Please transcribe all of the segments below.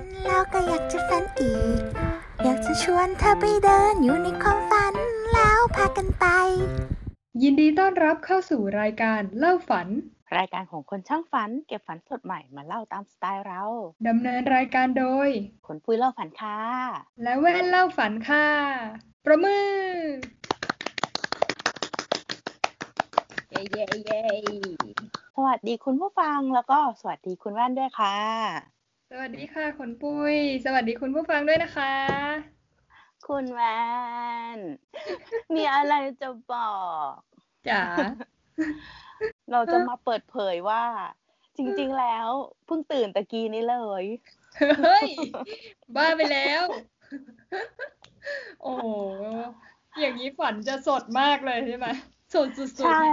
นแล้วก็อยากจะฝันอีก อยากจะชวนเธอไปเดินอยู่ในความฝันแล้วพากันไป ยินดีต้อนรับเข้าสู่รายการเล่าฝัน รายการของคนช่างฝัน เก็บฝันสดใหม่มาเล่าตามสไตล์เราดำเนินรายการโดยคนปุ้ยเล่าฝันค่ะ และแว่นเล่าฝันค่ะ ประมือเย้เย้เย้สวัสดีคุณผู้ฟังแล้วก็สวัสดีคุณแว่นด้วยค่ะ สวัสดีค่ะขนปุ้ย สวัสดีคุณผู้ฟังด้วยนะคะ คุณแว่นมีอะไรจะบอกจ๋าเราจะมาเปิดเผยว่า จริง ๆ แล้วเพิ่งตื่นตะกี้นี้เลย เฮ้ย บ้าไปแล้ว โอ้โหอย่างนี้ฝันจะสดมากเลยใช่ไหมสดสุดๆใช่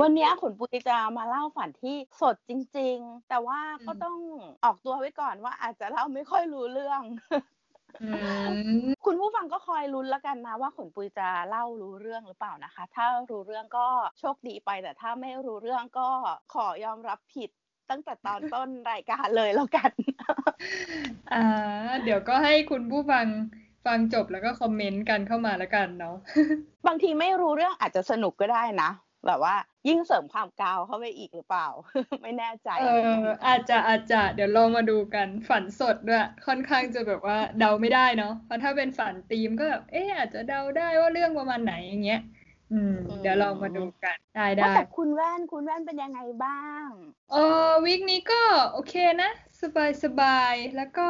วันนี้ขนปุยจะมาเล่าฝันที่สดจริง ๆ แต่ว่าก็อืมต้องออกตัวไว้ก่อนว่าอาจจะเล่าไม่ค่อยรู้เรื่องอืมคุณผู้ฟังก็คอยลุ้นแล้วกันนะว่าขนปุยจะเล่ารู้เรื่องหรือเปล่านะคะ ถ้ารู้เรื่องก็โชคดีไปแต่ถ้าไม่รู้เรื่องก็ขอยอมรับผิดตั้งแต่ตอนต้นรายการเลยแล้วกันอ่าเดี๋ยวก็ให้คุณผู้ฟังฟังจบแล้วก็คอมเมนต์กันเข้ามาแล้วกันเนาะบางทีไม่รู้เรื่องอาจจะสนุกก็ได้นะ แบบว่ายิ่งเสริมความกาวเข้าไปอีกหรือเปล่า ไม่แน่ใจ เออ อาจจะอาจจะเดี๋ยวลองมาดูกันฝันสดด้วยค่อนข้างจะแบบว่าเดาไม่ได้เนาะเพราะถ้าเป็นฝันธีมก็แบบเอ๊ะอาจจะเดาได้ว่าเรื่องประมาณไหนอย่างเงี้ยอืมเดี๋ยวลองมาดูกันได้ว่าได้แต่คุณแว่นคุณแว่นเป็นยังไงบ้างเออวีคนี้ก็โอเคนะ สบายสบายแล้วก็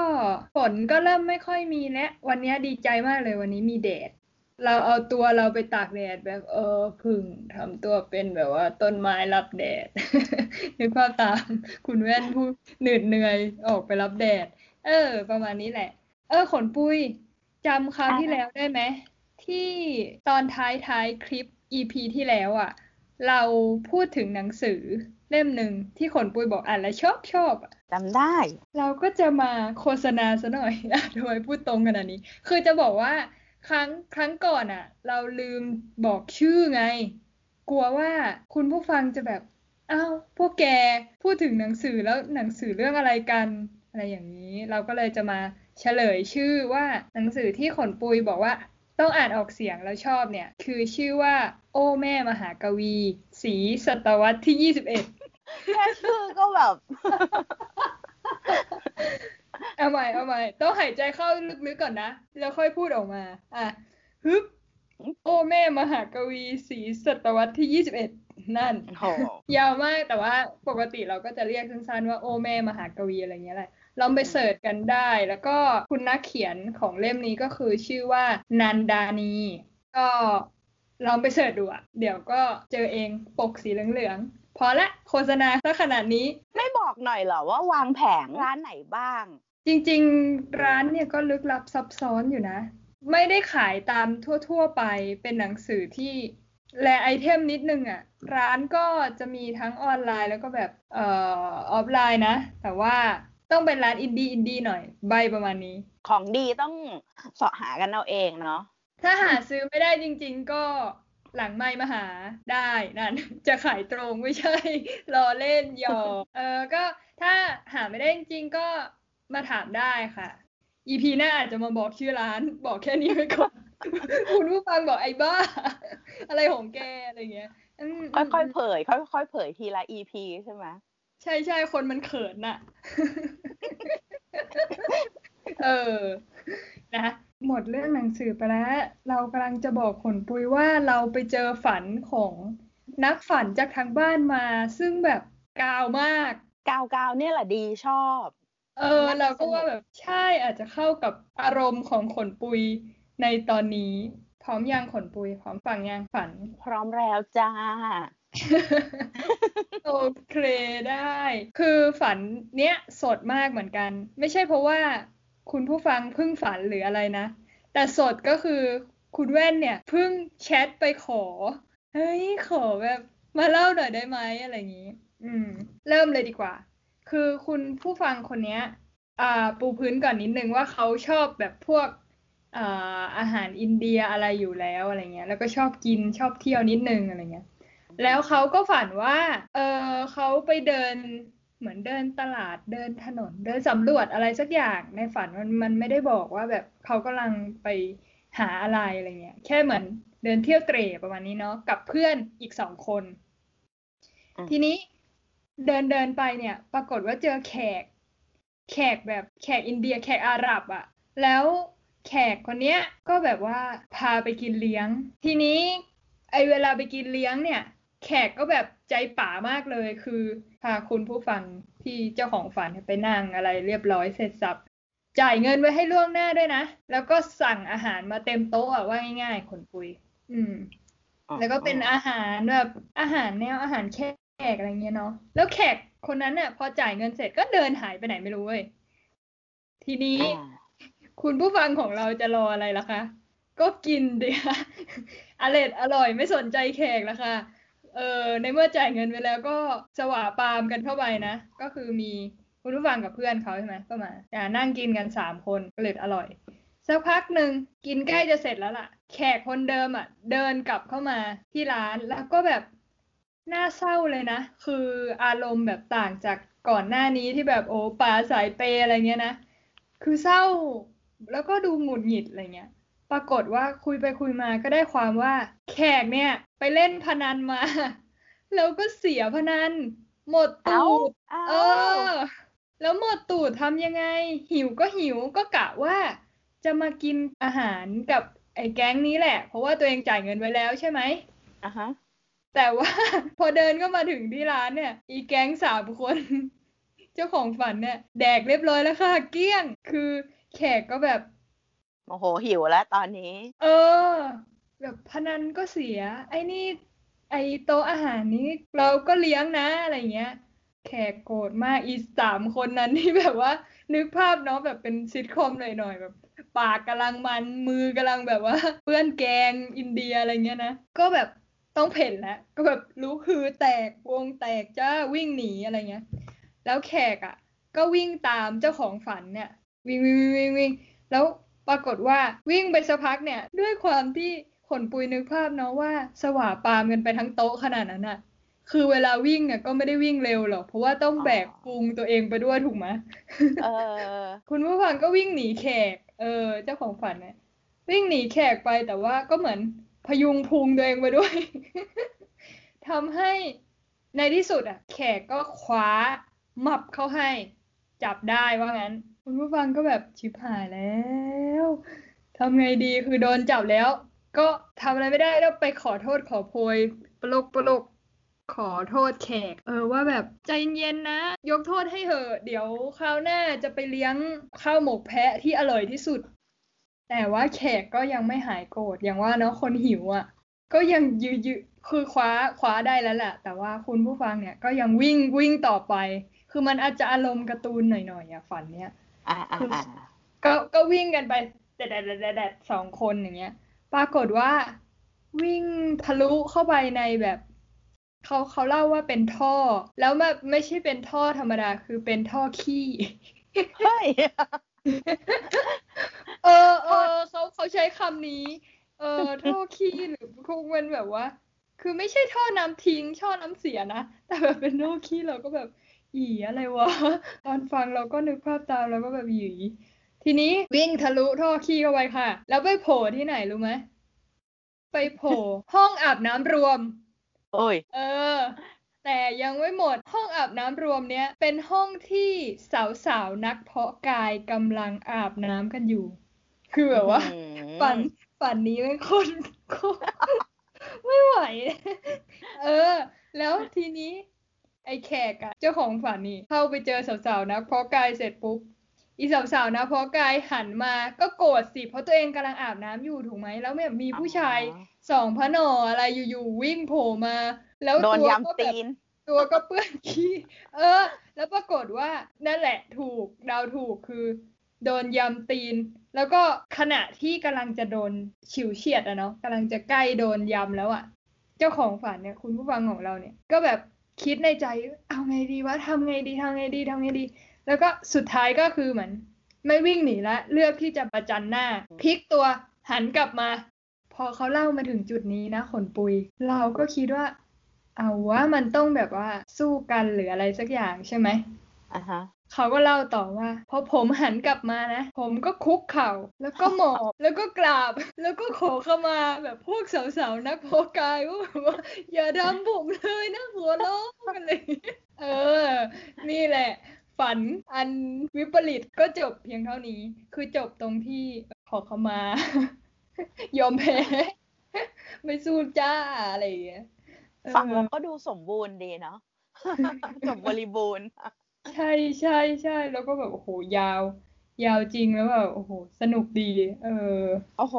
ฝนก็เริ่มไม่ค่อยมีแล้ววันนี้ดีใจมากเลยวันนี้มีแดด เราเอาตัวเราไปตากแดดแบบเออพึ่งทำตัวเป็นแบบว่าต้นไม้รับแดด นึกภาพตามคุณแว่นพูดเหนื่อยเหนื่อยออกไปรับแดด เออ ประมาณนี้แหละ เออ ขนปุ้ยจำคราวที่อ่าแล้วได้ไหม ที่ตอนท้ายท้ายคลิป EP ที่แล้วอะ เราพูดถึงหนังสือเล่มหนึ่งที่ขนปุ้ยบอกอ่านแล้วชอบชอบอะจำได้ เราก็จะมาโฆษณาซะหน่อยอะทำไมพูดตรงขนาดนี้ คือจะบอกว่า ครั้งครั้งก่อนอะเราลืมบอกชื่อไง กลัวว่าคุณผู้ฟังจะแบบอ้าวพวกแกพูดถึงหนังสือแล้วหนังสือเรื่องอะไรกัน อะไรอย่างนี้ เราก็เลยจะมาเฉลยชื่อว่าหนังสือที่ขนปุยบอกว่าต้องอ่านออกเสียงแล้วชอบเนี่ย คือชื่อว่า โอ้แม่มหากวีศรีศตวรรษที่ 21 แค่ชื่อก็แบบ เอาใหม่เอาใหม่ต้องหายใจเข้าลึกๆก่อนนะ แล้วค่อยพูดออกมา อะฮึบโอ้แม่มหากวีศรีศตวรรษที่21นั่นโอ้โหยาวมากแต่ว่าปกติเราก็จะเรียกสั้นๆว่าโอ้แม่มหากวีอะไรเงี้ยแหละลองไปเสิร์ชกันได้ แล้วก็คุณนักเขียนของเล่มนี้ก็คือชื่อว่านันดานี ก็ลองไป search ดูอะเดี๋ยวก็เจอเองปกสีเหลืองๆพอละโฆษณาซะขนาดนี้ ไม่บอกหน่อยเหรอว่าวางแผงร้านไหนบ้าง จริงๆ ร้านเนี่ยก็ลึกลับซับซ้อนอยู่นะ ไม่ได้ขายตามทั่ว ๆ ไปเป็นหนังสือที่ rare item นิดนึงอะ่ะ ร้านก็จะมีทั้งออนไลน์แล้วก็แบบเอ่ออฟไลน์นะ แต่ว่าต้องเป็นร้านอินดี้อินดี้หน่อย อะไรประมาณนี้ ของดีต้องเสาะหากันเอาเองเนาะถ้าหาซื้อไม่ได้จริง ๆ ก็หลังไมค์มาหาได้นั่น จะขายตรงไม่ใช่ล้อเล่นหยอกเออก็ถ้าหาไม่ได้จริงๆก็ มาถามได้ค่ะ EP หน้าอาจจะมาบอกชื่อร้าน บอกแค่นี้ไว้ก่อนคุณผู้ฟังบอกไอ้บ้า อะไรของแกอะไรเงี้ยอืมค่อยๆเผยค่อยๆเผยทีละ EP ใช่ไหมใช่ใช่คนมันเขินน่ะ เออ นะหมดเรื่องหนังสือไปแล้ว เรากำลังจะบอกขนปุยว่าเราไปเจอฝันของนักฝันจากทางบ้านมา ซึ่งแบบกาวมาก กาวกาวๆเนี่ยแหละดีชอบ เออเราก็ว่าแบบใช่อาจจะเข้ากับอารมณ์ของขนปุยในตอนนี้ พร้อมยังขนปุย พร้อมฟังยังฝัน พร้อมแล้วจ้า โอเคได้ คือฝันเนี้ยสดมากเหมือนกัน ไม่ใช่เพราะว่าคุณผู้ฟังเพิ่งฝันหรืออะไรนะ แต่สดก็คือคุณแว่นเนี่ยเพิ่งแชทไปขอ เฮ้ยขอแบบมาเล่าหน่อยได้ไหมอะไรอย่างนี้ อืม เริ่มเลยดีกว่า คือคุณผู้ฟังคนเนี้ยอ่าปูพื้นก่อนนิดนึงว่าเขาชอบแบบพวกอ่าอาหารอินเดียอะไรอยู่แล้วอะไรเงี้ย แล้วก็ชอบกินชอบเที่ยวนิดนึงอะไรเงี้ย แล้วเขาก็ฝันว่า เออเขาไปเดินเหมือนเดินตลาดเดินถนน เดินสำรวจอะไรสักอย่างในฝันมันมันไม่ได้บอกว่าแบบเขากำลังไปหาอะไรอะไรเงี้ย แค่เหมือนเดินเที่ยวเตร่ประมาณนี้เนาะกับเพื่อนอีกสองคนอืมทีนี้ เดินเดินไปเนี่ย ปรากฏว่าเจอแขก แขกแบบแขกอินเดีย แขกอาหรับอะแล้วแขกคนเนี้ยก็แบบว่าพาไปกินเลี้ยง ทีนี้ไอเวลาไปกินเลี้ยงเนี่ย แขกก็แบบใจป่ามากเลย คือพาคุณผู้ฟังที่เจ้าของฝันไปนั่งอะไรเรียบร้อยเสร็จสับจ่ายเงินไว้ให้ล่วงหน้าด้วยนะ แล้วก็สั่งอาหารมาเต็มโต๊ะอะว่าง่ายๆคนปุย อืม แล้วก็เป็นอาหารแบบอาหารแนวอาหารแข กอะไรเงี้ยเนาะแล้วแขกคนนั้นเนี่ยพอจ่ายเงินเสร็จก็เดินหายไปไหนไม่รู้เว้ยทีนี้อ่าคุณผู้ฟังของเราจะรออะไรล่ะคะ ก็กินเดียอร่อยอร่อยไม่สนใจแขกละค่ะ เออในเมื่อจ่ายเงินไปแล้วก็สว่าปามกันเข้าไปนะ ก็คือมีคุณผู้ฟังกับเพื่อนเขาใช่ไหมก็มาอ่านั่งกินกันสามคนก็เลยอร่อยสักพักหนึ่งกินใกล้จะเสร็จแล้วล่ะ แขกคนเดิมอะ เดินกลับเข้ามาที่ร้านแล้วก็แบบ น่าเศร้าเลยนะ คืออารมณ์แบบต่างจากก่อนหน้านี้ที่แบบโอ้ปลาสายเปย์อะไรเงี้ยนะ คือเศร้าแล้วก็ดูหงุดหงิดอะไรเงี้ย ปรากฏว่าคุยไปคุยมาก็ได้ความว่า แขกเนี่ยไปเล่นพนันมา แล้วก็เสียพนัน หมดเอ้าตูดเอ้าเออ แล้วหมดตูดทำยังไง หิวก็หิวก็กะว่า จะมากินอาหารกับไอ้แก๊งนี้แหละ เพราะว่าตัวเองจ่ายเงินไว้แล้วใช่ไหมอะฮะ แต่ว่าพอเดินก็มาถึงที่ร้านเนี่ย อีแก๊งสามคน เจ้าของฝันเนี่ยแดกเรียบร้อยแล้วค่ะ เกลี้ยง คือแขกก็แบบโอ้โหหิวแล้วตอนนี้ เออ แบบพนันก็เสีย ไอ้นี่ ไอ้โต๊ะอาหารนี้เราก็เลี้ยงนะอะไรเงี้ย แขกโกรธมากอีสามคนนั้นที่แบบว่า นึกภาพเนาะแบบเป็นซิทคอมหน่อยๆแบบปากกำลังมันมือกำลังแบบว่าเปื้อนแกงอินเดียอะไรเงี้ยนะ ก็แบบ ต้องเพ่นแล้วก็แบบรู้คือแตกวงแตกจ้าวิ่งหนีอะไรเงี้ย แล้วแขกอะ ก็วิ่งตามเจ้าของฝันเนี่ยวิ่งวิ่งวิ่งวิ่งวิ่งแล้วปรากฏว่าวิ่งไปสักพักเนี่ย ด้วยความที่ขนปุยนึกภาพเนาะว่า สว่าปามกันไปทั้งโต๊ะขนาดนั้นอะคือเวลาวิ่งอะก็ไม่ได้วิ่งเร็วหรอก เพราะว่าต้องแบกพุงตัวเองไปด้วยถูกไหมเออ คุณผู้ฟังก็วิ่งหนีแขก เออ เจ้าของฝันเนี่ยวิ่งหนีแขกไปแต่ว่าก็เหมือน พยุงพุงตัวเองไปด้วยทำให้ในที่สุดอะ แขกก็คว้ามับเข้าให้ จับได้ว่างั้น คุณผู้ฟังก็แบบชิบหายแล้วทำไงดีคือโดนจับแล้ว ก็ทำอะไรไม่ได้แล้วไปขอโทษขอโพยปลกปลกขอโทษแขก เออว่าแบบใจเย็นๆนะ ยกโทษให้เถอะเดี๋ยวคราวหน้าจะไปเลี้ยงข้าวหมกแพะที่อร่อยที่สุด แต่ว่าแขกก็ยังไม่หายโกรธอย่างว่าเนาะคนหิวอะ ก็ยังยืยืคือคว้าคว้าได้แล้วแหละแต่ว่าคุณผู้ฟังเนี่ยก็ยังวิ่งวิ่งต่อไป คือมันอาจจะอารมณ์การ์ตูนหน่อยๆอะฝันเนี้ยอ่าอ่าอ่าก็ก็วิ่งกันไปแดดแดดแดดแดดสองคนอย่างเงี้ย ปรากฏว่าวิ่งทะลุเข้าไปในแบบเขาเขาเล่าว่าเป็นท่อ แล้วแบบไม่ใช่เป็นท่อธรรมดาคือเป็นท่อขี้เฮ้ย เออเออเขาเขาใช้คำนี้ เออท่อขี้หรือคงเป็นแบบว่า คือไม่ใช่ท่อน้ำทิ้งท่อน้ำเสียนะ แต่แบบเป็นท่อขี้เราก็แบบ อีอะไรวะ ตอนฟังเราก็นึกภาพตามแล้วก็แบบอีทีนี้วิ่งทะลุท่อขี้เข้าไปค่ะ แล้วไปโผล่ที่ไหนรู้ไหมไปโผล่ห้องอาบน้ำรวม โอ้ย เออ แต่ยังไม่หมดห้องอาบน้ำรวมเนี้ยเป็นห้องที่สาวๆนักเพาะกายกำลังอาบน้ำกันอยู่ คือแบบว่าอืมฝันฝันนี้เป็นคนไม่ไหว เออ แล้วทีนี้ ไอ้แขกอะเจ้าของฝันนี่เข้าไปเจอสาวๆนักเพาะกายเสร็จปุ๊บอีสาวๆนักเพาะกายหันมาก็โกรธสิ เพราะตัวเองกำลังอาบน้ำอยู่ถูกไหม แล้วแบบมีผู้ชายอ๋อสองพระหนออะไรอยู่ๆวิ่งโผล่มา แล้วโดนตัวก็ยำแบบตีน ตัวก็เปื้อนขี้เออ แล้วปรากฏว่านั่นแหละถูกเดาถูกคือ โดนยำตีน แล้วก็ขณะที่กำลังจะโดนฉิวเฉียดอะเนาะกำลังจะใกล้โดนยำแล้วอะเจ้าของฝันเนี่ยคุณผู้ฟังของเราเนี่ย ก็แบบคิดในใจเอาไงดีวะทำไงดีทำไงดีทำไงดี แล้วก็สุดท้ายก็คือเหมือนไม่วิ่งหนีละเลือกที่จะประจันหน้าพลิกตัวหันกลับมา พอเขาเล่ามาถึงจุดนี้นะขนปุย เราก็คิดว่า เอาว่ามันต้องแบบว่าสู้กันหรืออะไรสักอย่างใช่ไหมอะฮะเขาก็เล่าต่อว่าพอผมหันกลับมานะ ผมก็คุกเข่า แล้วก็หมอบแล้วก็กราบ แล้วก็ขอเข้ามาแบบพวกสาวๆนักโพกายว่าแบบว่าอย่าทำผมเลยนะหัวล้อกันเลยเออ นี่แหละ ฝันอันวิปริตก็จบเพียงเท่านี้ คือจบตรงที่ขอเข้ามา ยอมแพ้ ไม่สู้จ้าอะไรอย่างเงี้ยเออ ฟังแล้วก็ดูสมบูรณ์ดีเนาะจบบริบูรณ์ ใช่ใช่ใช่แล้วก็แบบโอ้โหยาว ยาวจริงแล้วแบบโอ้โหสนุกดี เออโอ้โห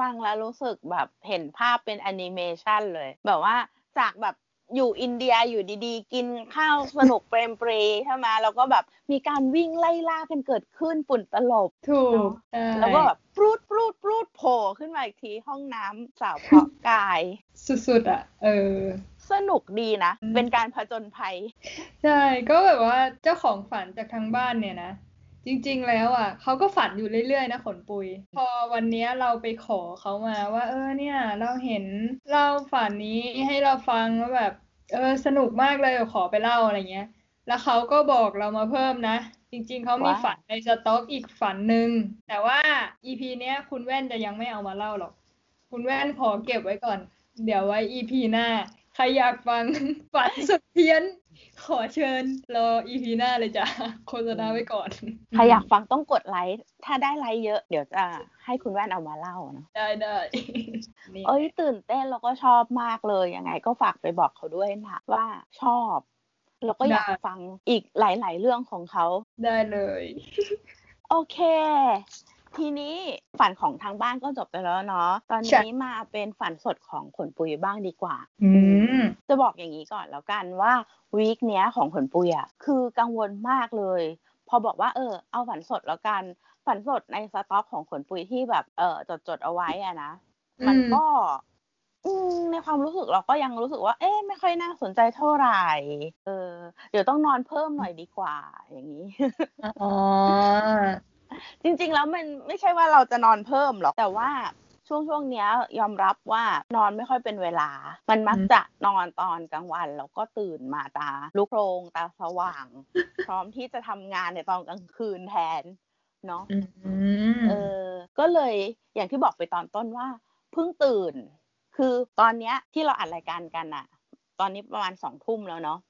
ฟังแล้วรู้สึกแบบเห็นภาพเป็นแอนิเมชันเลย แบบว่าจากแบบอยู่อินเดียอยู่ดีๆ กินข้าวสนุกเปรมปรีใช่ไหมแล้วก็แบบมีการวิ่งไล่ล่ากันเกิดขึ้นฝุ่นตลบ ถูกใช่แล้วก็แบบปรูดปรูดปรูดโผล่ขึ้นมาอีกทีห้องน้ำสาวเพาะกาย สุดๆอะ เออ สนุกดีนะอืมเป็นการผจญภัย ใช่ ก็แบบว่าเจ้าของฝันจากทางบ้านเนี่ยนะ จริงๆแล้วอะเขาก็ฝันอยู่เรื่อยๆนะขนปุย พอวันเนี้ยเราไปขอเขามาว่า เออเนี่ย เราเห็นเล่าฝันนี้ให้เราฟังว่าแบบ เออสนุกมากเลยขอไปเล่าอะไรเงี้ย แล้วเขาก็บอกเรามาเพิ่มนะจริงๆ เขามีว่าฝันในสต็อกอีกฝันหนึ่ง แต่ว่า EP เนี้ย คุณแว่นจะยังไม่เอามาเล่าหรอก คุณแว่นขอเก็บไว้ก่อน เดี๋ยวไว้ EP หน้า ใครอยากฟังฝันสุดเพี้ยน ขอเชิญรอ EP หน้าเลยจ้ะโฆษณาไว้ก่อน ใครอยากฟังต้องกดไลค์ ถ้าได้ไลค์เยอะเดี๋ยวจะให้คุณแว่นเอามาเล่าเนาะได้ได้นี่เอ้ยตื่นเต้นแล้วก็ชอบมากเลยยังไงก็ฝากไปบอกเขาด้วยนะว่าชอบแล้วก็อยากฟังอีกหลาย ๆ เรื่องของเขาได้เลย โอเค ทีนี้ฝันของทางบ้านก็จบไปแล้วเนาะตอนใช่นี้มาเป็นฝันสดของขนปุยบ้างดีกว่า อืมจะบอกอย่างนี้ก่อนแล้วกันว่าวีคเนี้ยของขนปุยอะคือกังวลมากเลย พอบอกว่าเออ เอาฝันสดแล้วกัน ฝันสดในสต็อกของขนปุยที่แบบเออจดจดๆเอาไว้อะนะมันอืมก็อืมในความรู้สึกเราก็ยังรู้สึกว่า เอ๊ะไม่ค่อยน่าสนใจเท่าไหร่ เออ เดี๋ยวต้องนอนเพิ่มหน่อยดีกว่า อย่างนี้อ๋อ จริง ๆ แล้วมันไม่ใช่ว่าเราจะนอนเพิ่มหรอกแต่ว่าช่วงช่วงๆเนี้ยยอมรับว่านอนไม่ค่อยเป็นเวลา มันมักอืมจะนอนตอนกลางวันแล้วก็ตื่นมาตาลุกโพรงตาสว่าง พร้อมที่จะทำงานในตอนกลางคืนแทนเนาะอืมเออ ก็เลยอย่างที่บอกไปตอนต้นว่าเพิ่งตื่น คือตอนเนี้ยที่เราอัดรายการกันอะตอนนี้ประมาณสองทุ่มแล้วเนาะอ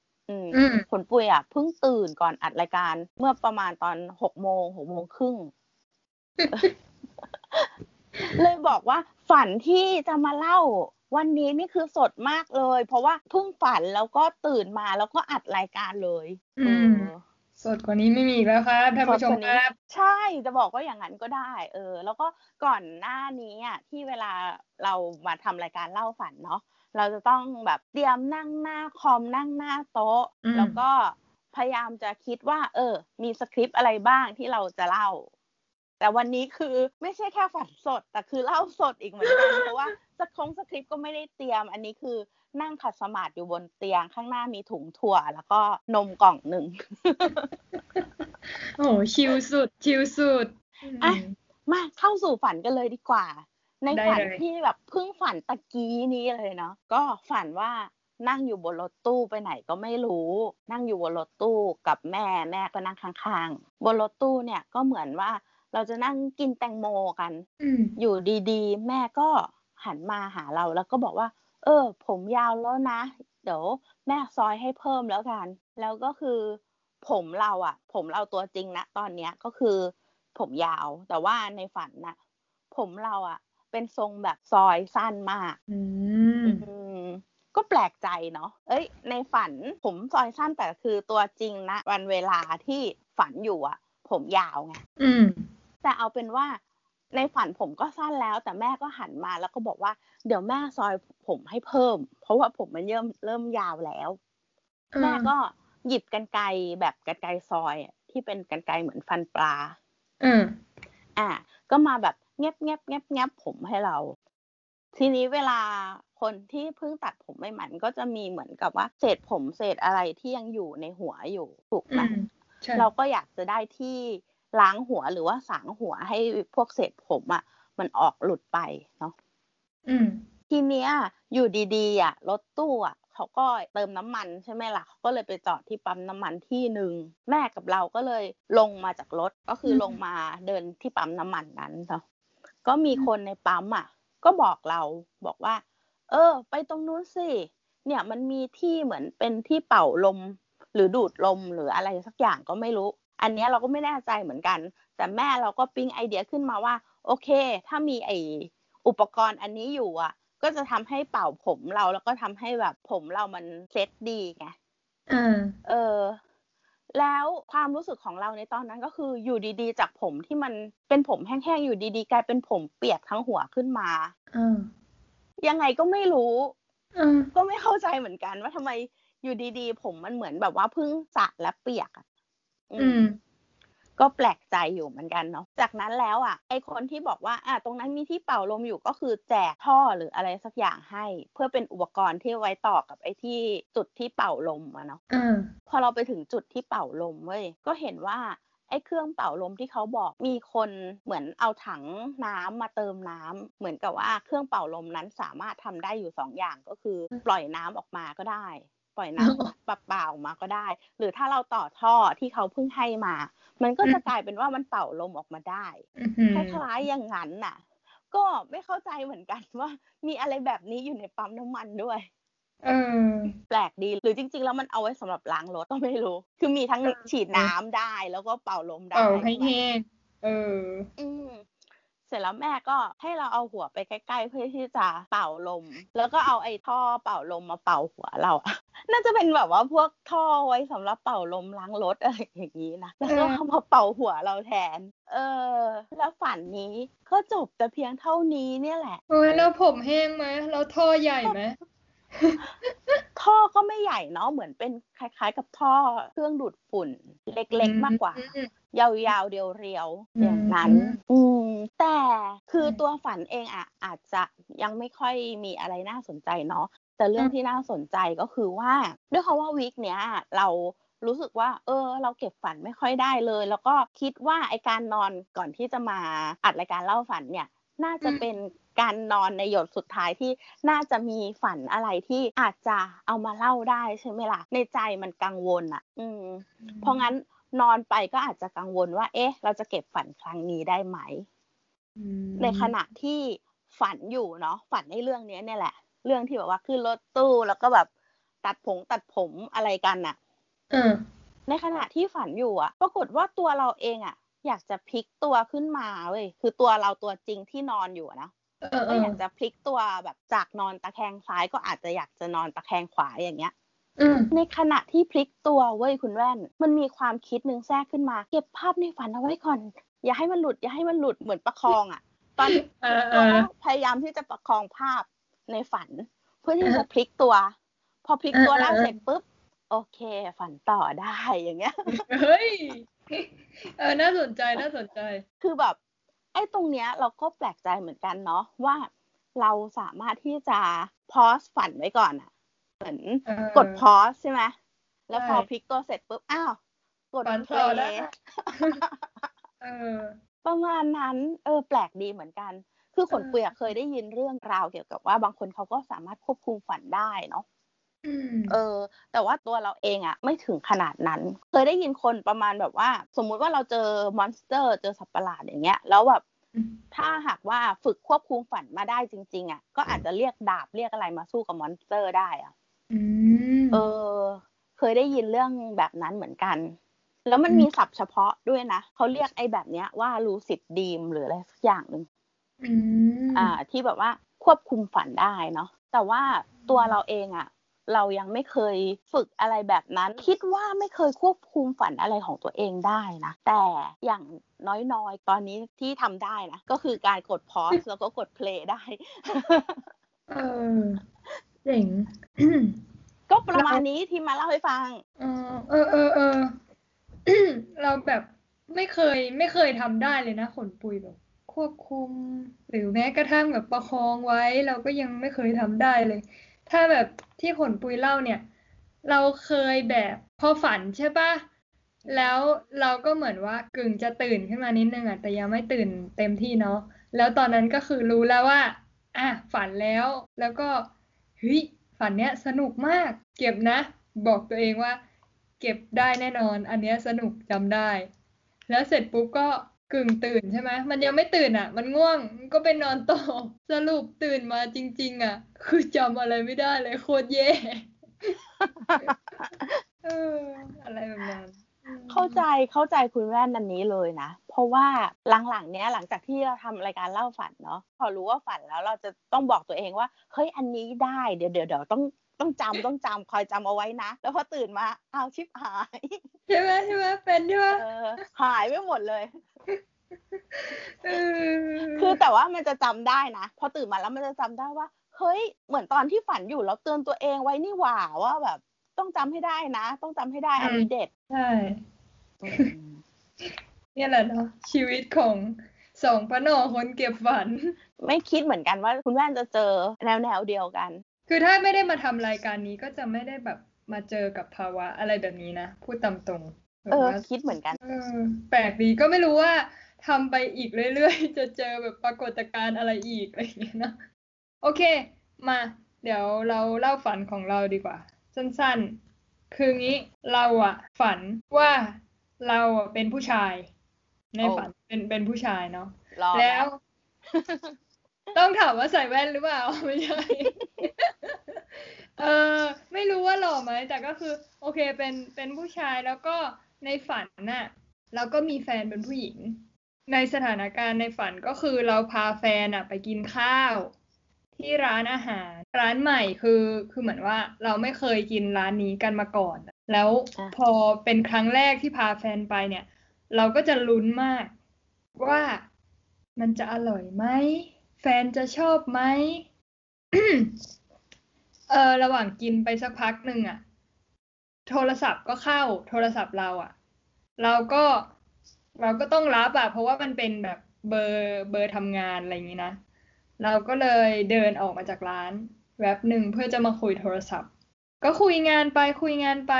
ืมอืม ผลปุยอะเพิ่งตื่นก่อนอัดรายการเมื่อประมาณตอนหกโมงหกโมงครึ่ง เลยบอกว่าฝันที่จะมาเล่า วันนี้นี่คือสดมากเลย เพราะว่าเพิ่งฝันแล้วก็ตื่นมาแล้วก็อัดรายการเลย อืมเออสดกว่านี้ไม่มีอีกแล้วครับท่านผู้ชมสดกคว่ารับ ใช่จะบอกว่าอย่างนั้นก็ได้ เออ แล้วก็ก่อนหน้านี้อะที่เวลาเรามาทำรายการเล่าฝันเนาะ เราจะต้องแบบเตรียมนั่งหน้าคอมนั่งหน้าโต๊ะอืมแล้วก็พยายามจะคิดว่า เออ มีสคริปต์อะไรบ้างที่เราจะเล่า แต่วันนี้คือไม่ใช่แค่ฝันสด แต่คือเล่าสดอีกเหมือนกันเพราะว่าสคงสคริปต์ก็ไม่ได้เตรียม อันนี้คือนั่งขัดสมาธิอยู่บนเตียงข้างหน้ามีถุงถั่ว แล้วก็นมกล่องหนึ่งโอ้โหชิลสุดชิลสุดอะมาเข้าสู่ฝันกันเลยดีกว่า ในได้ฝันเลยที่แบบเพิ่งฝันตะกี้นี้เลยเนาะก็ฝันว่านั่งอยู่บนรถตู้ไปไหนก็ไม่รู้ นั่งอยู่บนรถตู้กับแม่แม่ก็นั่งข้างๆ บนรถตู้เนี่ยก็เหมือนว่าเราจะนั่งกินแตงโมกันอืมอยู่ดีๆ แม่ก็หันมาหาเราแล้วก็บอกว่า เออ ผมยาวแล้วนะ เดี๋ยวแม่ซอยให้เพิ่มแล้วกัน แล้วก็คือ ผมเราอะผมเราตัวจริงนะตอนเนี้ยก็คือ ผมยาวแต่ว่าในฝันน่ะผมเราอะ เป็นทรงแบบซอยสั้นมากอืมอืมก็แปลกใจเนาะ เอ้ย ในฝันผมซอยสั้นแต่คือตัวจริงนะวันเวลาที่ฝันอยู่อะผมยาวไงอืมแต่เอาเป็นว่าในฝันผมก็สั้นแล้ว แต่แม่ก็หันมาแล้วก็บอกว่า เดี๋ยวแม่ซอยผมให้เพิ่ม เพราะว่าผมมันเริ่มเริ่มยาวแล้ว แม่ก็หยิบกันไกรแบบกันไกรซอยอะที่เป็นกันไกรเหมือนฟันปลา อืมอะก็มาแบบ เงียบเงียบเงียบเงียบผมให้เรา ทีนี้เวลาคนที่เพิ่งตัดผมใหม่ๆมันก็จะมีเหมือนกับว่า เศษผมเศษอะไรที่ยังอยู่ในหัวอยู่ถูกไหอืมมใช่เราก็อยากจะได้ที่ล้างหัวหรือว่าสางหัวให้พวกเศษผมอะ มันออกหลุดไปเนาะอืมทีเนี้ย อยู่ดีๆอะรถตู้อะเขาเขาก็เติมน้ำมันใช่ไหมล่ะเขาก็เลยไปจอดที่ปั๊มน้ำมันที่หนึ่งแม่กับเราก็เลยลงมาจากรถก็คือลงมาเดินที่ปั๊มน้ำมันนั้นเนาะ ก็มีคนในปั๊มอะ ก็บอกเราบอกว่า เออ ไปตรงนู้นสิเนี่ยมันมีที่เหมือนเป็นที่เป่าลมหรือดูดลมหรืออะไรสักอย่างก็ไม่รู้ อันเนี้ยเราก็ไม่แน่ใจเหมือนกัน แต่แม่เราก็ปิ๊งไอเดียขึ้นมาว่า โอเค ถ้ามีไออุปกรณ์อันนี้อยู่อะ ก็จะทำให้เป่าผมเราแล้วก็ทำให้แบบผมเรามันเซ็ตดีไงอ่าเออ แล้วความรู้สึกของเราในตอนนั้นก็คืออยู่ดีๆ จากผมที่มันเป็นผมแห้งๆอยู่ดีๆ กลายเป็นผมเปียกทั้งหัวขึ้นมาอ่ายังไงก็ไม่รู้อ่าก็ไม่เข้าใจเหมือนกันว่าทำไมอยู่ดีๆ ผมมันเหมือนแบบว่าเพิ่งสระและเปียกอะอือืมม ก็แปลกใจอยู่เหมือนกันเนาะจากนั้นแล้วอะไอคนที่บอกว่าอะตรงนั้นมีที่เป่าลมอยู่ก็คือแจกท่อหรืออะไรสักอย่างให้ เพื่อเป็นอุปกรณ์ที่ไว้ต่อกับไอที่จุดที่เป่าลมอะเนาะอ่าพอเราไปถึงจุดที่เป่าลมเว้ยก็เห็นว่าไอ้เครื่องเป่าลมที่เขาบอกมีคนเหมือนเอาถังน้ำมาเติมน้ำเหมือนกับว่าเครื่องเป่าลมนั้นสามารถทำได้อยู่สองอย่างก็คือ ปล่อยน้ำออกมาก็ได้ ปล่อยน้ำเปล่าๆออกมาก็ได้ หรือถ้าเราต่อท่อที่เขาเพิ่งให้มา มันก็จะกลายเป็นว่ามันเป่าลมออกมาได้อื้อหือคล้ายๆอย่างนั้นน่ะ ก็ไม่เข้าใจเหมือนกันว่า มีอะไรแบบนี้อยู่ในปั๊มน้ำมันด้วยเออแปลกดีหรือจริง ๆ แล้วมันเอาไว้สำหรับล้างรถก็ไม่รู้ คือมีทั้งเออฉีดน้ำได้แล้วก็เป่าลมได้เป่าให้แห้งเอออืม เสร็จแล้วแม่ก็ให้เราเอาหัวไปใกล้ๆ เพื่อที่จะเป่าลม แล้วก็เอาไอ้ท่อเป่าลมมาเป่าหัวเราอะน่าจะเป็นแบบว่าพวกท่อไว้สำหรับเป่าลมล้างรถอะไรอย่างนี้นะแล้วก็เอามาเป่าหัวเราแทน เออ แล้วฝันนี้ก็จบแต่เพียงเท่านี้เนี่ยแหละโอ้ยแล้วผมแห้งไหมแล้วท่อใหญ่ไหม ท่อก็ไม่ใหญ่เนาะเหมือนเป็นคล้ายๆ กับท่อเครื่องดูดฝุ่นเล็กๆมากกว่าอืมยาวๆเรียวอืมๆอย่างนั้น อืมแต่คืออมตัวฝันเองอะอาจจะยังไม่ค่อยมีอะไรน่าสนใจเนาะแต่เรื่องอืมที่น่าสนใจก็คือว่า ด้วยคำว่าวีคเนี้ยเรารู้สึกว่า เออ เราเก็บฝันไม่ค่อยได้เลย แล้วก็คิดว่าไอการนอนก่อนที่จะมาอัดรายการเล่าฝันเนี่ย น่าจะเป็นการนอนในหยดสุดท้ายที่น่าจะมีฝันอะไรที่อาจจะเอามาเล่าได้ใช่ไหมล่ะ ในใจมันกังวลอะ อืม เพราะงั้นนอนไปก็อาจจะกังวลว่า เอ๊ะ เราจะเก็บฝันครั้งนี้ได้ไหมอืมในขณะที่ฝันอยู่เนาะฝันในเรื่องเนี้ยเนี่ยแหละ เรื่องที่แบบว่าขึ้นรถตู้แล้วก็แบบตัดผมตัดผมอะไรกันน่ะเออในขณะที่ฝันอยู่อะ ปรากฏว่าตัวเราเองอะ อยากจะพลิกตัวขึ้นมาเว้ยคือตัวเราตัวจริงที่นอนอยู่อะนะเออเอก็ออยากจะพลิกตัวแบบจากนอนตะแคงซ้ายก็อาจจะอยากจะนอนตะแคงขวาอย่างเงี้ยอืมในขณะที่พลิกตัวเว้ยคุณแว่น มันมีความคิดหนึ่งแทรกขึ้นมา เก็บภาพในฝันเอาไว้ก่อน อย่าให้มันหลุด อย่าให้มันหลุดเหมือนประคองอะ ตอนเออเอตัวอเราพยายามที่จะประคองภาพในฝัน เพื่อที่จะพลิกตัว พอพลิกตัวเออได้เออเสร็จปุ๊บโอเค ฝันต่อได้อย่างเงี้ยเฮ้ย เออ น่าสนใจ น่าสนใจ คือแบบ ไอ้ตรงเนี้ยเราก็แปลกใจเหมือนกันเนาะว่าเราสามารถที่จะ pause ฝันไว้ก่อนอะเหมือนเออกด pause ใช่ไหม แล้วพอใช่พลิกตัวเสร็จปุ๊บ อ้าว กดฝัน play ต่อได้เออประมาณนั้น เออ แปลกดีเหมือนกัน คือขนเออเปียกเคยได้ยินเรื่องราวเกี่ยวกับว่าบางคนเขาก็สามารถควบคุมฝันได้เนาะอืม เออ แต่ว่าตัวเราเองอะไม่ถึงขนาดนั้น เคยได้ยินคนประมาณแบบว่า สมมุติว่าเราเจอ monster เจอสัตว์ประหลาดอย่างเงี้ย แล้วแบบอืมถ้าหากว่าฝึกควบคุมฝันมาได้จริง ๆอะก็อาจจะเรียกดาบเรียกอะไรมาสู้กับ monster ได้อะอืมเออ เคยได้ยินเรื่องแบบนั้นเหมือนกัน แล้วมันอืมมีศัพท์เฉพาะด้วยนะเขาเรียกไอ้แบบเนี้ยว่า lucid dream หรืออะไรสักอย่างหนึ่งอืมอ่า ที่แบบว่าควบคุมฝันได้เนาะแต่ว่าตัวเราเองอะ เรายังไม่เคยฝึกอะไรแบบนั้น คิดว่าไม่เคยควบคุมฝันอะไรของตัวเองได้นะ แต่อย่างน้อยๆ ตอนนี้ที่ทำได้นะ ก็คือการกดพอสแล้วก็กดเพลย์ได้ เออเจ๋งก็ประมาณนี้ที่มาเล่าให้ฟัง เออเออเออเออเราแบบไม่เคยไม่เคยทำได้เลยนะขนปุยแบบควบคุม หรือแม้กระทั่งแบบประคองไว้ เราก็ยังไม่เคยทำได้เลย ถ้าแบบ ที่ขนปุยเล่าเนี่ย เราเคยแบบพอฝันใช่ปะแล้วเราก็เหมือนว่ากึ่งจะตื่นขึ้นมานิดนึงอะแต่ยังไม่ตื่นเต็มที่เนาะแล้วตอนนั้นก็คือรู้แล้วว่า อะฝันแล้วแล้วก็เฮ้ยฝันเนี้ยสนุกมาก เก็บนะ บอกตัวเองว่า เก็บได้แน่นอน อันเนี้ยสนุกจำได้ แล้วเสร็จปุ๊บก็ กึ่งตื่นใช่ไหมมันยังไม่ตื่นอะ มันง่วงก็ไปนอนต่อสรุปตื่นมาจริง ๆ อะ คือจำอะไรไม่ได้เลยโคตรแย่เอออะไรแบบนั้นเข้าใจเข้าใจคุณแว่นอันนี้เลยนะ เพราะว่าหลังๆเนี้ยหลังจากที่เราทำรายการเล่าฝันเนาะพอรู้ว่าฝันแล้วเราจะต้องบอกตัวเองว่าเฮ้ยอันนี้ได้เดี๋ยวเดี๋ยวเดี๋ยวต้องต้องจำต้องจำคอยจำเอาไว้นะ แล้วพอตื่นมาอ้าวชิบหาย ใช่ไหมใช่ไหมเป็นใช่ไหมเออหายไปหมดเลยเออ คือแต่ว่ามันจะจำได้นะพอตื่นมาแล้วมันจะจำได้ว่า เฮ้ย เหมือนตอนที่ฝันอยู่เราเตือนตัวเองไว้นี่หว่าว่าแบบ ต้องจำให้ได้นะ ต้องจำให้ได้อันนี้เด็ดใช่เนี่ยแหละเนาะชีวิตของสองปะหนอคนเก็บฝัน ไม่คิดเหมือนกันว่าคุณแว่นจะเจอแนวแนวๆเดียวกัน คือถ้าไม่ได้มาทำรายการนี้ก็จะไม่ได้แบบมาเจอกับภาวะอะไรแบบนี้นะ พูดตามตรงแบบ เออว่าคิดเหมือนกันเออแปลกดีก็ไม่รู้ว่าทำไปอีกเรื่อยๆ จะเจอแบบปรากฏการณ์อะไรอีกอะไรอย่างเงี้ยนะโอเค มา เดี๋ยวเราเล่าฝันของเราดีกว่า สั้นๆ คืองี้เราอะฝันว่าเราอะเป็นผู้ชาย ในโอ้ฝันเป็นเป็นผู้ชายเนาะรอแล้ว ต้องถามว่าใส่แว่นหรือเปล่าไม่ใช่เออไม่รู้ว่าหล่อไหมแต่ก็คือ โอเคเป็นเป็นผู้ชายแล้วก็ ในฝันน่ะเราก็มีแฟนเป็นผู้หญิง ในสถานการณ์ในฝันก็คือเราพาแฟนอะไปกินข้าว ที่ร้านอาหาร ร้านใหม่คือคือเหมือนว่าเราไม่เคยกินร้านนี้กันมาก่อน แล้วอพอเป็นครั้งแรกที่พาแฟนไปเนี่ย เราก็จะลุ้นมาก ว่ามันจะอร่อยไหมแฟนจะชอบไหมเออระหว่างกินไปสักพักหนึ่งอะ โทรศัพท์ก็เข้าโทรศัพท์เราอะเราก็เราก็ต้องรับอะเพราะว่ามันเป็นแบบเบอร์เบอร์ทำงานอะไรอย่างนี้นะ เราก็เลยเดินออกมาจากร้านแวบหนึ่งเพื่อจะมาคุยโทรศัพท์ ก็คุยงานไปคุยงานไป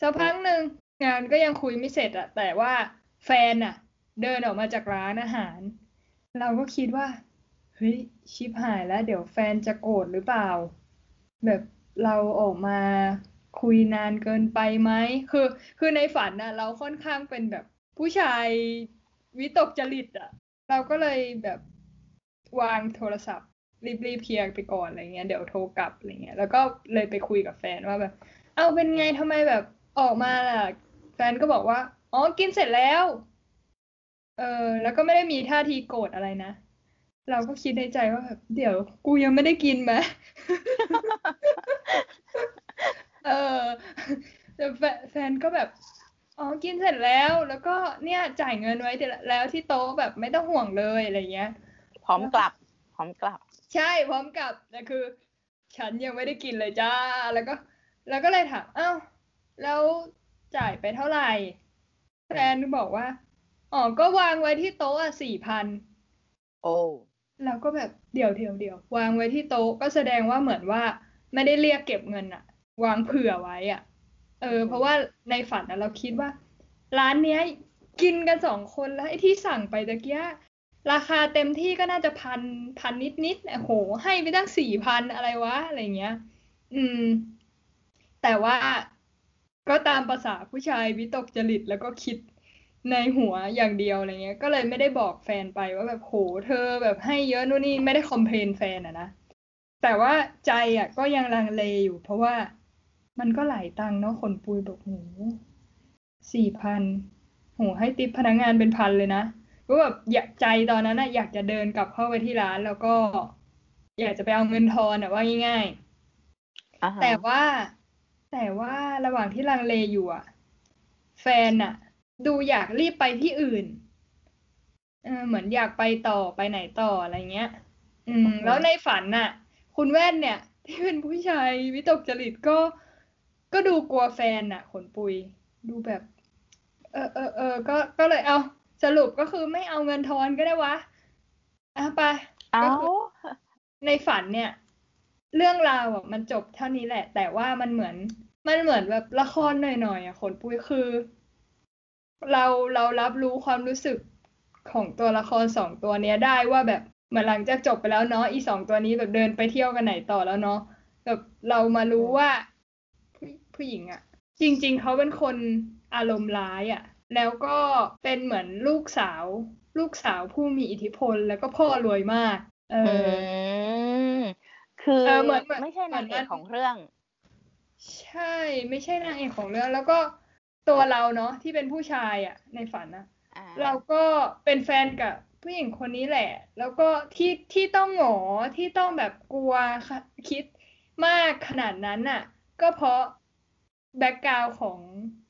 สักพักหนึ่งงานก็ยังคุยไม่เสร็จอะแต่ว่าแฟนอะเดินออกมาจากร้านอาหาร เราก็คิดว่าเฮ้ยชิบหายแล้ว เดี๋ยวแฟนจะโกรธหรือเปล่า แบบเราออกมา คุยนานเกินไปไหมคือ คือในฝันนะเราค่อนข้างเป็นแบบผู้ชายวิตกจริตอะเราก็เลยแบบวางโทรศัพท์ รีบๆเคลียร์ไปก่อนอะไรเงี้ยเดี๋ยวโทรกลับอะไรเงี้ยแล้วก็เลยไปคุยกับแฟนว่าแบบ เอาเป็นไงทำไมแบบออกมาล่ะ แฟนก็บอกว่าอ๋อกินเสร็จแล้ว เออแล้วก็ไม่ได้มีท่าทีโกรธอะไรนะเราก็คิดในใจว่าแบบเดี๋ยวกูยังไม่ได้กินไหม เออแต่แฟนแฟนก็แบบอ๋อกินเสร็จแล้วแล้วก็เนี่ยจ่ายเงินไว้แล้วที่โต๊ะแบบไม่ต้องห่วงเลยอะไรเงี้ย พร้อมกลับ พร้อมกลับ ใช่พร้อมกับแต่คือ ฉันยังไม่ได้กินเลยจ้าแล้วก็ แล้วก็เลยถามอ้าวแล้วจ่ายไปเท่าไหร่แฟนบอกว่าอ๋อก็วางไว้ที่โต๊ะอะสี่พันโอ้เราก็แบบเดี๋ยวเดี๋ยวเดี๋ยววางไว้ที่โต๊ะก็แสดงว่าเหมือนว่าไม่ได้เรียกเก็บเงินอะ วางเผื่อไว้อะเออ เพราะว่าในฝันอะเราคิดว่า ร้านเนี้ย กินกันสองคนแล้วไอ้ที่สั่งไปตะเกียราคาเต็มที่ก็น่าจะพันพันนิดนิดๆโอ้โห ให้ไปตั้งสี่พันอะไรวะ อะไรเงี้ย อืม แต่ว่าก็ตามภาษาผู้ชายวิตกจริตแล้วก็คิดในหัวอย่างเดียวอะไรเงี้ย ก็เลยไม่ได้บอกแฟนไปว่าแบบโหเธอแบบให้เยอะนู่นนี่ไม่ได้คอมเพลนแฟนอะนะ แต่ว่าใจอะก็ยังลังเลอยู่ เพราะว่า มันก็หลายตังค์เนาะคนปุยบอกโหสี่พันโหให้ติปพนักงานเป็นพันเลยนะก็แบบอยากใจตอนนั้นอะอยากจะเดินกลับเข้าไปที่ร้าน แล้วก็ อยากจะไปเอาเงินทอนอะว่าง่ายๆอ่าฮะแต่ว่าแต่ว่าระหว่างที่ลังเลอยู่อะแฟนอะดูอยากรีบไปที่อื่นเออเหมือนอยากไปต่อไปไหนต่ออะไรเงี้ย อืม แล้วในฝันน่ะ คุณแว่นเนี่ย ที่เป็นผู้ชายวิตกจริตก็ ก็ดูกลัวแฟนน่ะขนปุย ดูแบบ เออเออเออก็ก็เลยเอาสรุปก็คือไม่เอาเงินทอนก็ได้วะอะไปเอ้าก็คือในฝันเนี่ย เรื่องราวอะมันจบเท่านี้แหละ แต่ว่ามันเหมือน มันเหมือนแบบละครหน่อยๆอะขนปุ้ยคือ เราเรารับรู้ความรู้สึกของตัวละครสองตัวเนี้ยได้ว่าแบบเหมือนหลังจากจบไปแล้วเนาะอีสองตัวนี้แบบเดินไปเที่ยวกันไหนต่อแล้วเนาะแบบเรามารู้ว่าผู้ ผู้หญิงอะจริง ๆเขาเป็นคนอารมณ์ร้ายอะแล้วก็เป็นเหมือนลูกสาว ลูกสาวผู้มีอิทธิพลแล้วก็พ่อรวยมาก เออือมคือเออเหมือนเหมือนไม่ใช่นางเอเหมืกอนของเรื่อง ใช่ไม่ใช่นางเอกของเรื่อง แล้วก็ตัวเราเนาะที่เป็นผู้ชายอะในฝันนะอ่าเราก็เป็นแฟนกับผู้หญิงคนนี้แหละ แล้วก็ที่ที่ต้องหงอที่ต้องแบบกลัวค่ะคิดมากขนาดนั้นน่ะ ก็เพราะ แบ็กกราวของ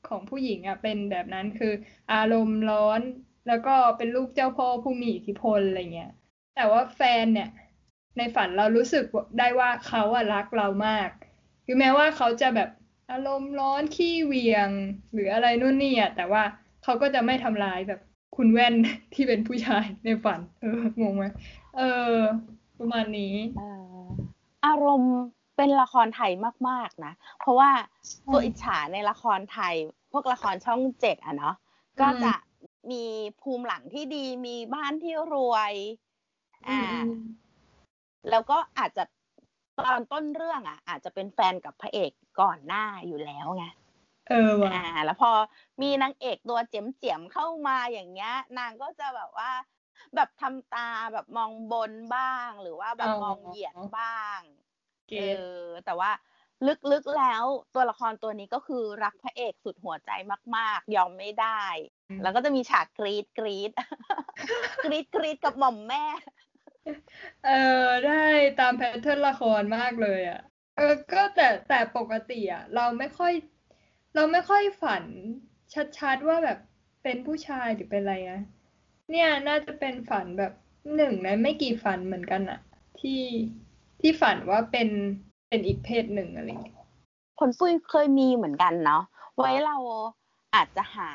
ของผู้หญิงอะเป็นแบบนั้นคืออารมณ์ร้อน แล้วก็เป็นลูกเจ้าพ่อผู้มีอิทธิพลอะไรเงี้ย แต่ว่าแฟนเนี่ย ในฝันเรารู้สึกได้ว่าเขาอะรักเรามากคือแม้ว่าเขาจะแบบอารมณ์ร้อนขี้เวียง หรืออะไรนู่นนี่อะแต่ว่าเขาก็จะไม่ทำร้ายแบบคุณแว่นที่เป็นผู้ชายในฝัน เอองงไหมเออ ประมาณนี้อารมณ์ เป็นละครไทยมากๆนะ เพราะว่าตัวอิจฉาในละครไทย พวกละครช่องเจ็ดอะเนาะก็จะมีภูมิหลังที่ดีมีบ้านที่รวยอ่าแล้วก็อาจจะตอนต้นเรื่องอะ อาจจะเป็นแฟนกับพระเอกก่อนหน้าอยู่แล้วไงเออว่ะอ่าแล้วพอมีนางเอกตัวเจียมเจียมๆเข้ามาอย่างเงี้ย นางก็จะแบบว่า แบบทำตาแบบมองบนบ้าง หรือว่าแบบมองเหยียดบ้าง เกเอตอแต่ว่าลึกๆแล้วตัวละครตัวนี้ก็คือรักพระเอกสุดหัวใจมาก ๆ ยอมไม่ได้ แล้วก็จะมีฉากกรีดกรีดกรีดกรีดกับหม่อมแม่ เออได้ตามแพทเทิร์นละครมากเลยอะเออก็แต่แต่ปกติอะ เราไม่ค่อย เราไม่ค่อยฝันชัดๆว่าแบบเป็นผู้ชายหรือเป็นอะไรนะเนี่ยน่าจะเป็นฝันแบบหนึ่งในไม่กี่ฝันเหมือนกันอะ ที่ ที่ฝันว่าเป็นเป็นอีกเพศหนึ่งอะไรอย่างเงี้ยคนปุ้ยเคยมีเหมือนกันเนาะไว้เราอาจจะหา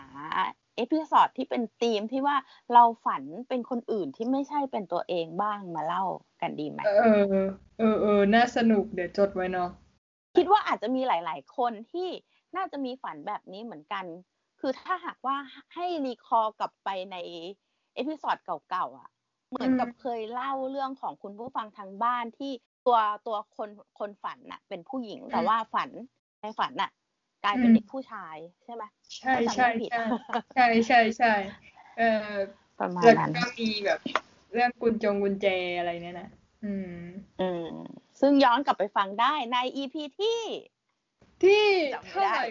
เอพิซอดที่เป็นธีมที่ว่าเราฝันเป็นคนอื่นที่ไม่ใช่เป็นตัวเองบ้างมาเล่ากันดีไหมเออ เออเออน่าสนุกเดี๋ยวจดไว้เนาะคิดว่าอาจจะมีหลาย ๆ คนที่น่าจะมีฝันแบบนี้เหมือนกัน คือถ้าหากว่าให้รีคอร์กลับไปในเอพิซอดเก่าๆอะ เหมือนกับเคยเล่าเรื่องของคุณผู้ฟังทางบ้านที่ ตัวตัวคนคนฝันน่ะ เป็นผู้หญิงแต่ว่าฝันในฝันน่ะ กลายเป็นเด็กผู้ชายใช่ไหมใช่ถ้าจำใช่ไม่ผิดใช่ใช่ใช่ใช่เออประมาณแล้วนั้นก็มีแบบ เรื่องกุญจงกุญแจอะไรเนี่ยนะอืม อืม ซึ่งย้อนกลับไปฟังได้ในอีพีที่ที่จำไม่เท่าได้ไหร่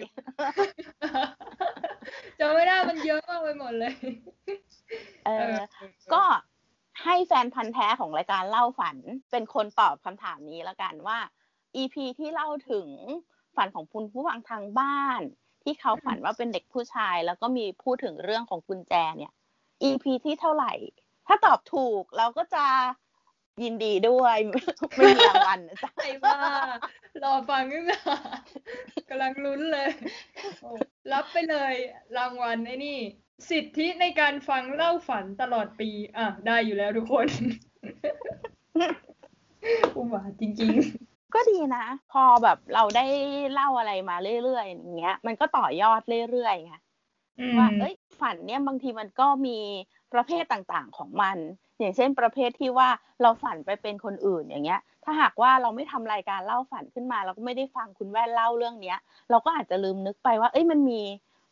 จำไม่ได้มันเยอะมากไปหมดเลย เออ ก็ ให้แฟนพันธ์แท้ของรายการเล่าฝัน เป็นคนตอบคำถามนี้แล้วกันว่า EP ที่เล่าถึงฝันของคุณผู้ฟังทางบ้าน ที่เขาฝันว่าเป็นเด็กผู้ชาย แล้วก็มีพูดถึงเรื่องของกุญแจเนี่ย EP ที่เท่าไหร่ ถ้าตอบถูกเราก็จะยินดีด้วยไม่มีรางวัลนะจ๊ะไอ้บ้ารอฟังขึ้นมากำลังลุ้นเลย รับไปเลยรางวัลไอ้นี่ สิทธิในการฟังเล่าฝันตลอดปี อะ ได้อยู่แล้วทุกคนอุบาทจริงก็ดีนะ พอแบบเราได้เล่าอะไรมาเรื่อยๆอย่างเงี้ย มันก็ต่อยอดเรื่อยๆไงๆอืมว่าเอ้ยฝันเนี่ยบางทีมันก็มีประเภทต่างๆของมัน อย่างเช่นประเภทที่ว่าเราฝันไปเป็นคนอื่นอย่างเงี้ย ถ้าหากว่าเราไม่ทำรายการเล่าฝันขึ้นมาเราก็ไม่ได้ฟังคุณแว่นเล่าเรื่องเนี้ย เราก็อาจจะลืมนึกไปว่า เอ้ยมันมี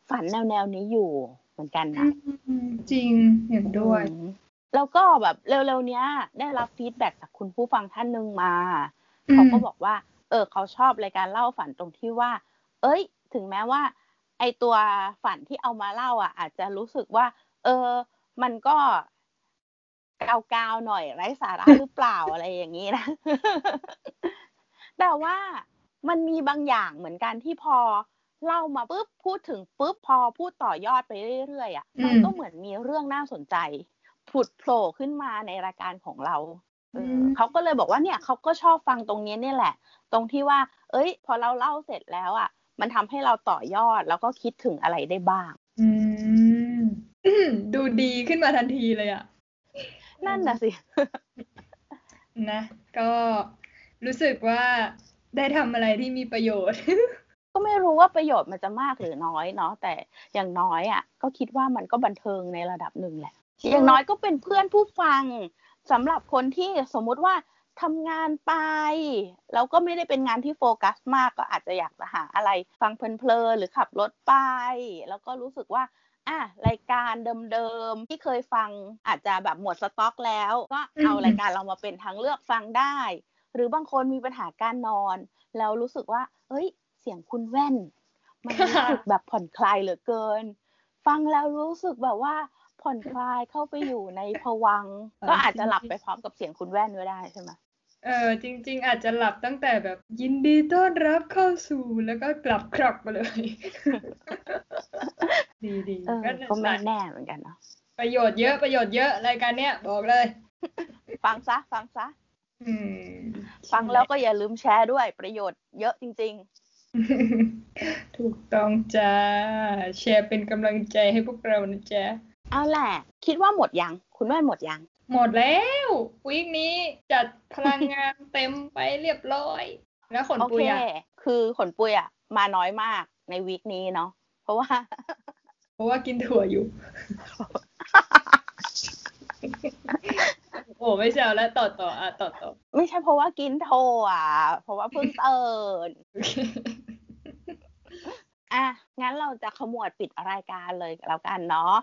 ฝันแนวๆนี้อยู่ เหมือนกันนะอืมจริงเห็นด้วยอืมแล้วก็แบบเร็วๆเนี้ย ได้รับฟีดแบ็กจากคุณผู้ฟังท่านหนึ่งมาอืมเขาก็บอกว่า เออ เขาชอบรายการเล่าฝันตรงที่ว่า เอ้ย ถึงแม้ว่า ไอตัวฝันที่เอามาเล่าอะ อาจจะรู้สึกว่า เออ มันก็กาวๆหน่อยไร้สาระหรือเปล่าอะไรอย่างนี้นะ แต่ว่ามันมีบางอย่างเหมือนกันที่พอ เล่ามาปุ๊บพูดถึงปุ๊บพอพูดต่อยอดไปเรื่อยๆอะอืมมันก็เหมือนมีเรื่องน่าสนใจผุดโผล่ขึ้นมาในรายการของเราเออเขาก็เลยบอกว่าเนี่ยเขาก็ชอบฟังตรงนี้เนี่ยแหละ ตรงที่ว่า เอ้ย พอเราเล่าเสร็จแล้วอะ มันทำให้เราต่อยอดแล้วก็คิดถึงอะไรได้บ้างอืมดูดีขึ้นมาทันทีเลยอะ นั่นน่ะสินะ ก็รู้สึกว่าได้ทำอะไรที่มีประโยชน์ ก็ไม่รู้ว่าประโยชน์มันจะมากหรือน้อยเนาะแต่อย่างน้อยอะ ก็คิดว่ามันก็บันเทิงในระดับหนึ่งแหละ อย่างน้อยก็เป็นเพื่อนผู้ฟังสำหรับคนที่สมมุติว่าทำงานไป แล้วก็ไม่ได้เป็นงานที่โฟกัสมากก็อาจจะอยากจะหาอะไร ฟังเพลินๆหรือขับรถไป แล้วก็รู้สึกว่าอะรายการเดิมๆที่เคยฟังอาจจะแบบหมดสต็อกแล้ว ก็เอารายการเรามาเป็นทางเลือกฟังได้ หรือบางคนมีปัญหาการนอน แล้วรู้สึกว่า เอ้ยเสียงคุณแว่น มันรู้สึกแบบผ่อนคลายเหลือเกิน ฟังแล้วรู้สึกแบบว่าผ่อนคลายเข้าไปอยู่ในภวังค์ก็อาจจะหลับไปพร้อมกับเสียงคุณแว่นก็ได้ใช่ไหมเออจริง ๆ อาจจะหลับตั้งแต่แบบยินดีต้อนรับเข้าสู่แล้วก็กลับครักมาเลย ดีดีเออก็ไม่แน่เหมือนกันเนาะประโยชน์เยอะประโยชน์เยอะรายการเนี้ยบอกเลย ฟังซะ ฟังซะอืมฟังแล้วก็อย่าลืมแชร์ด้วยประโยชน์เยอะจริง ถูกต้องจ้า แชร์เป็นกำลังใจให้พวกเรานะจ๊ะๆเอาแหละ คิดว่าหมดยัง คุณแม่หมดยัง หมดแล้ววีคนี้จัดพลังงานเต็มไปเรียบร้อย แล้วขนโอปุเคยอะคือขนปุยอะ มาน้อยมากในวีคนี้เนาะเพราะว่า เพราะว่ากินถั่วอยู่ โอ้ไม่แซวแล้วต่อต่ออะต่อต่อ ไม่ใช่เพราะว่ากินโทอะ เพราะว่าเพิ่งตื่น อะงั้นเราจะขมวดปิดรายการเลยแล้วกันเนาะ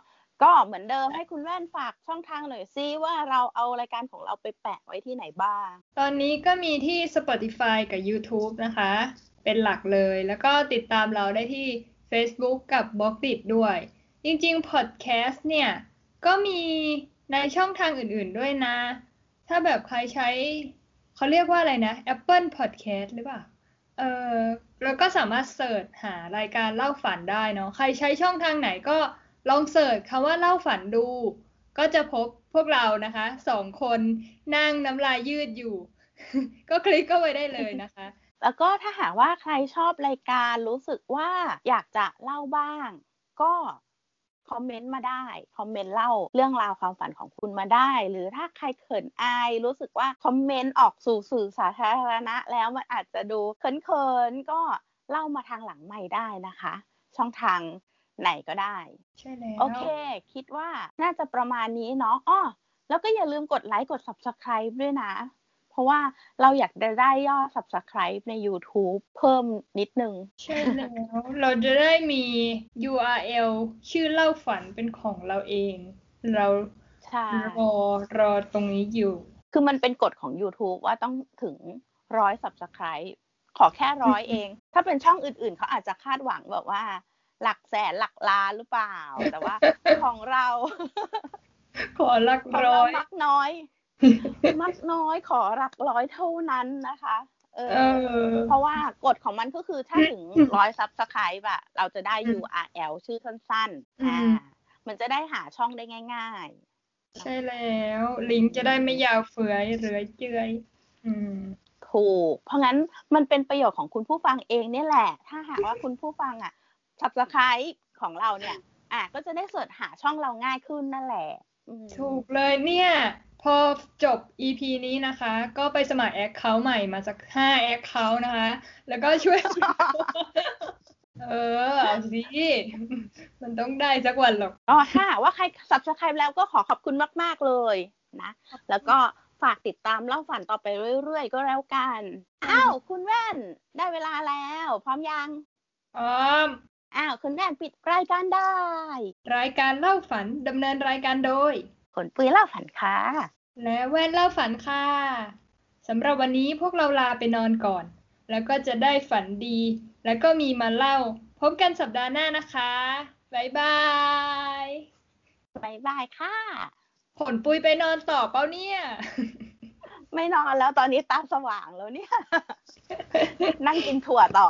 ก็เหมือนเดิมให้คุณแว่นฝากช่องทางหน่อยซิว่าเราเอารายการของเราไปแปะไว้ที่ไหนบ้าง ตอนนี้ก็มีที่ Spotify กับ YouTube นะคะ เป็นหลักเลยแล้วก็ติดตามเราได้ที่ Facebook กับ b l o g d i t ด้วย จริงๆ Podcast เนี่ย ก็มีในช่องทางอื่นๆด้วยนะ ถ้าแบบใครใช้ เขาเรียกว่าอะไรนะ Apple Podcast หรือเปล่า เออแล้วก็สามารถเสิร์ชหารายการเล่าฝันได้เนาะใครใช้ช่องทางไหนก็ลองเสิร์ชคำว่าเล่าฝันดู ก็จะพบพวกเรานะคะสองคนนั่งน้ำลายยืดอยู่ ก็คลิกเข้าไปได้เลยนะคะ แล้วก็ถ้าหากว่าใครชอบรายการรู้สึกว่าอยากจะเล่าบ้าง ก็ คอมเมนต์มาได้ คอมเมนต์เล่าเรื่องราวความฝันของคุณมาได้ หรือถ้าใครเขินอาย รู้สึกว่าคอมเมนต์ออกสู่สื่อสาธารณะ แล้วมันอาจจะดูเขินๆก็เล่ามาทางหลังใหม่ได้นะคะ ช่องทางไหนก็ได้ใช่แล้วโอเค คิดว่าน่าจะประมาณนี้เนาะอ้อแล้วก็อย่าลืมกดไลค์กด subscribe ด้วยนะ เพราะว่าเราอยากจะได้ยอด subscribe ใน YouTube เพิ่มนิดนึง ใช่แล้ว เราจะได้มี URL ชื่อเล่าฝันเป็นของเราเอง เราใช่รอรอตรงนี้อยู่ คือมันเป็นกฎของ YouTube ว่าต้องถึงร้อย subscribe ขอแค่ร้อยเอง ถ้าเป็นช่องอื่นๆ เขาอาจจะคาดหวังแบบว่า หลักแสนหลักล้านหรือเปล่า แต่ว่าของเรา ขอหลักของร้เราอยมักน้อย มักน้อยขอหลักร้อยเท่านั้นนะคะเอเอออ เพราะว่ากฎของมันก็คือถ้าถึงร้อย subscribe อะเราจะได้ URL ชื่อสั้นๆอือ่ามมันจะได้หาช่องได้ง่ายใช่แล้ว ลิงก์จะได้ไม่ยาวเฟือยเหลือเจือยอืมๆถูก เพราะงั้นมันเป็นประโยชน์ของคุณผู้ฟังเองเนี่ยแหละ ถ้าหากว่าคุณผู้ฟังอะ subscribe ของเราเนี่ย อะก็จะได้ search หาช่องเราง่ายขึ้นนั่นแหละอืมถูกเลยเนี่ย พอจบ EP นี้นะคะ ก็ไปสมัคร account ใหม่มาสักห้า account นะคะ แล้วก็ช่วย เออเอาสิ มันต้องได้สักวันหรอก อ๋อถ้าหากว่าใคร subscribe แล้วก็ขอขอบคุณมาก ๆ เลยนะ แล้วก็ฝากติดตามเล่าฝันต่อไปเรื่อย ๆ ก็แล้วกัน อ้าว คุณแว่น ได้เวลาแล้ว พร้อมยัง พร้อม อ้าว คุณแว่นปิดรายการได้ รายการเล่าฝันดำเนินรายการโดย ผลปุยเล่าฝันค่ะ และแว่นเล่าฝันค่ะสำหรับวันนี้พวกเราลาไปนอนก่อน แล้วก็จะได้ฝันดี แล้วก็มีมาเล่า พบกันสัปดาห์หน้านะคะบ๊ายบายบ๊ายบายค่ะ ผลปุยไปนอนต่อเปล่าเนี่ย ไม่นอนแล้วตอนนี้ตาสว่างแล้วเนี่ย นั่งกินถั่วต่อ